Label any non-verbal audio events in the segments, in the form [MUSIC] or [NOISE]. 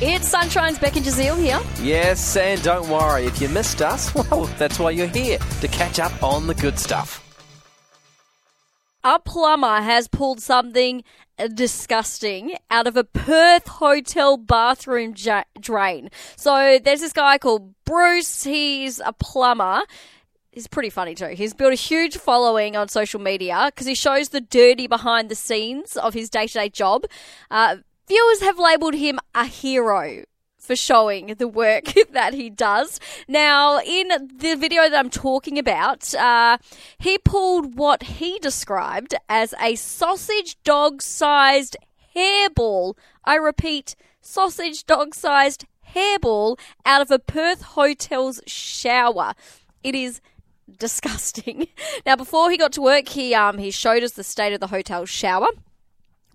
It's Sunshine's Beck and Jazeel here. Yes, and don't worry, if you missed us, [LAUGHS] well, that's why you're here, to catch up on the good stuff. A plumber has pulled something disgusting out of a Perth hotel bathroom ja- drain. So there's this guy called Bruce. He's a plumber. He's pretty funny too. He's built a huge following on social media because he shows the dirty behind the scenes of his day to day job. Uh, viewers have labelled him a hero for showing the work [LAUGHS] that he does. Now, in the video that I'm talking about, uh, he pulled what he described as a sausage dog sized hairball. I repeat, sausage dog sized hairball out of a Perth hotel's shower. It is disgusting. [LAUGHS] Now, before he got to work, he um he showed us the state of the hotel shower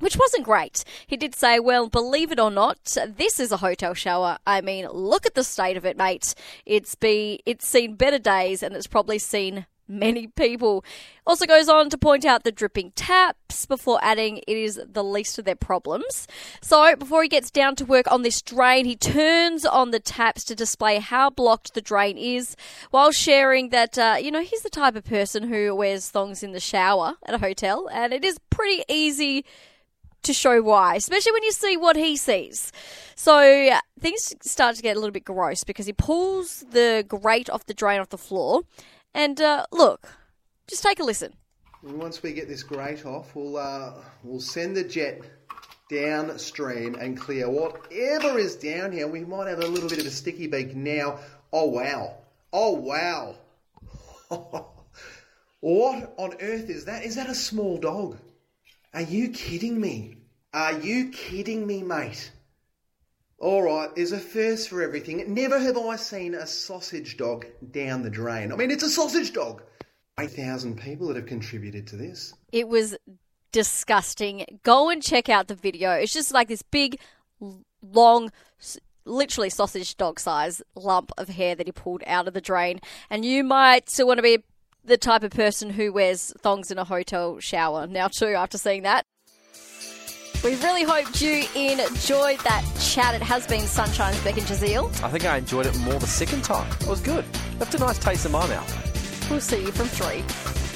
which wasn't great. He did say, well, believe it or not, this is a hotel shower. I mean, look at the state of it, mate. It's be it's seen better days and it's probably seen many people. Also goes on to point out the dripping taps before adding it is the least of their problems. So before he gets down to work on this drain, he turns on the taps to display how blocked the drain is while sharing that, uh, you know, he's the type of person who wears thongs in the shower at a hotel and it is pretty easy to show why, especially when you see what he sees. So things start to get a little bit gross because he pulls the grate off the drain off the floor. And uh, look, just take a listen. Once we get this grate off, we'll uh, we'll send the jet downstream and clear whatever is down here. We might have a little bit of a sticky beak now. Oh wow! Oh wow! [LAUGHS] what on earth is that? Is that a small dog? Are you kidding me? Are you kidding me, mate? All right, there's a first for everything. Never have I seen a sausage dog down the drain. I mean, it's a sausage dog. 8,000 people that have contributed to this. It was disgusting. Go and check out the video. It's just like this big, long, literally sausage dog size lump of hair that he pulled out of the drain. And you might still want to be the type of person who wears thongs in a hotel shower now too after seeing that. We really hoped you enjoyed that chat. It has been Sunshine's Beck and Jazeel. I think I enjoyed it more the second time. It was good. Left a nice taste in my mouth. We'll see you from three.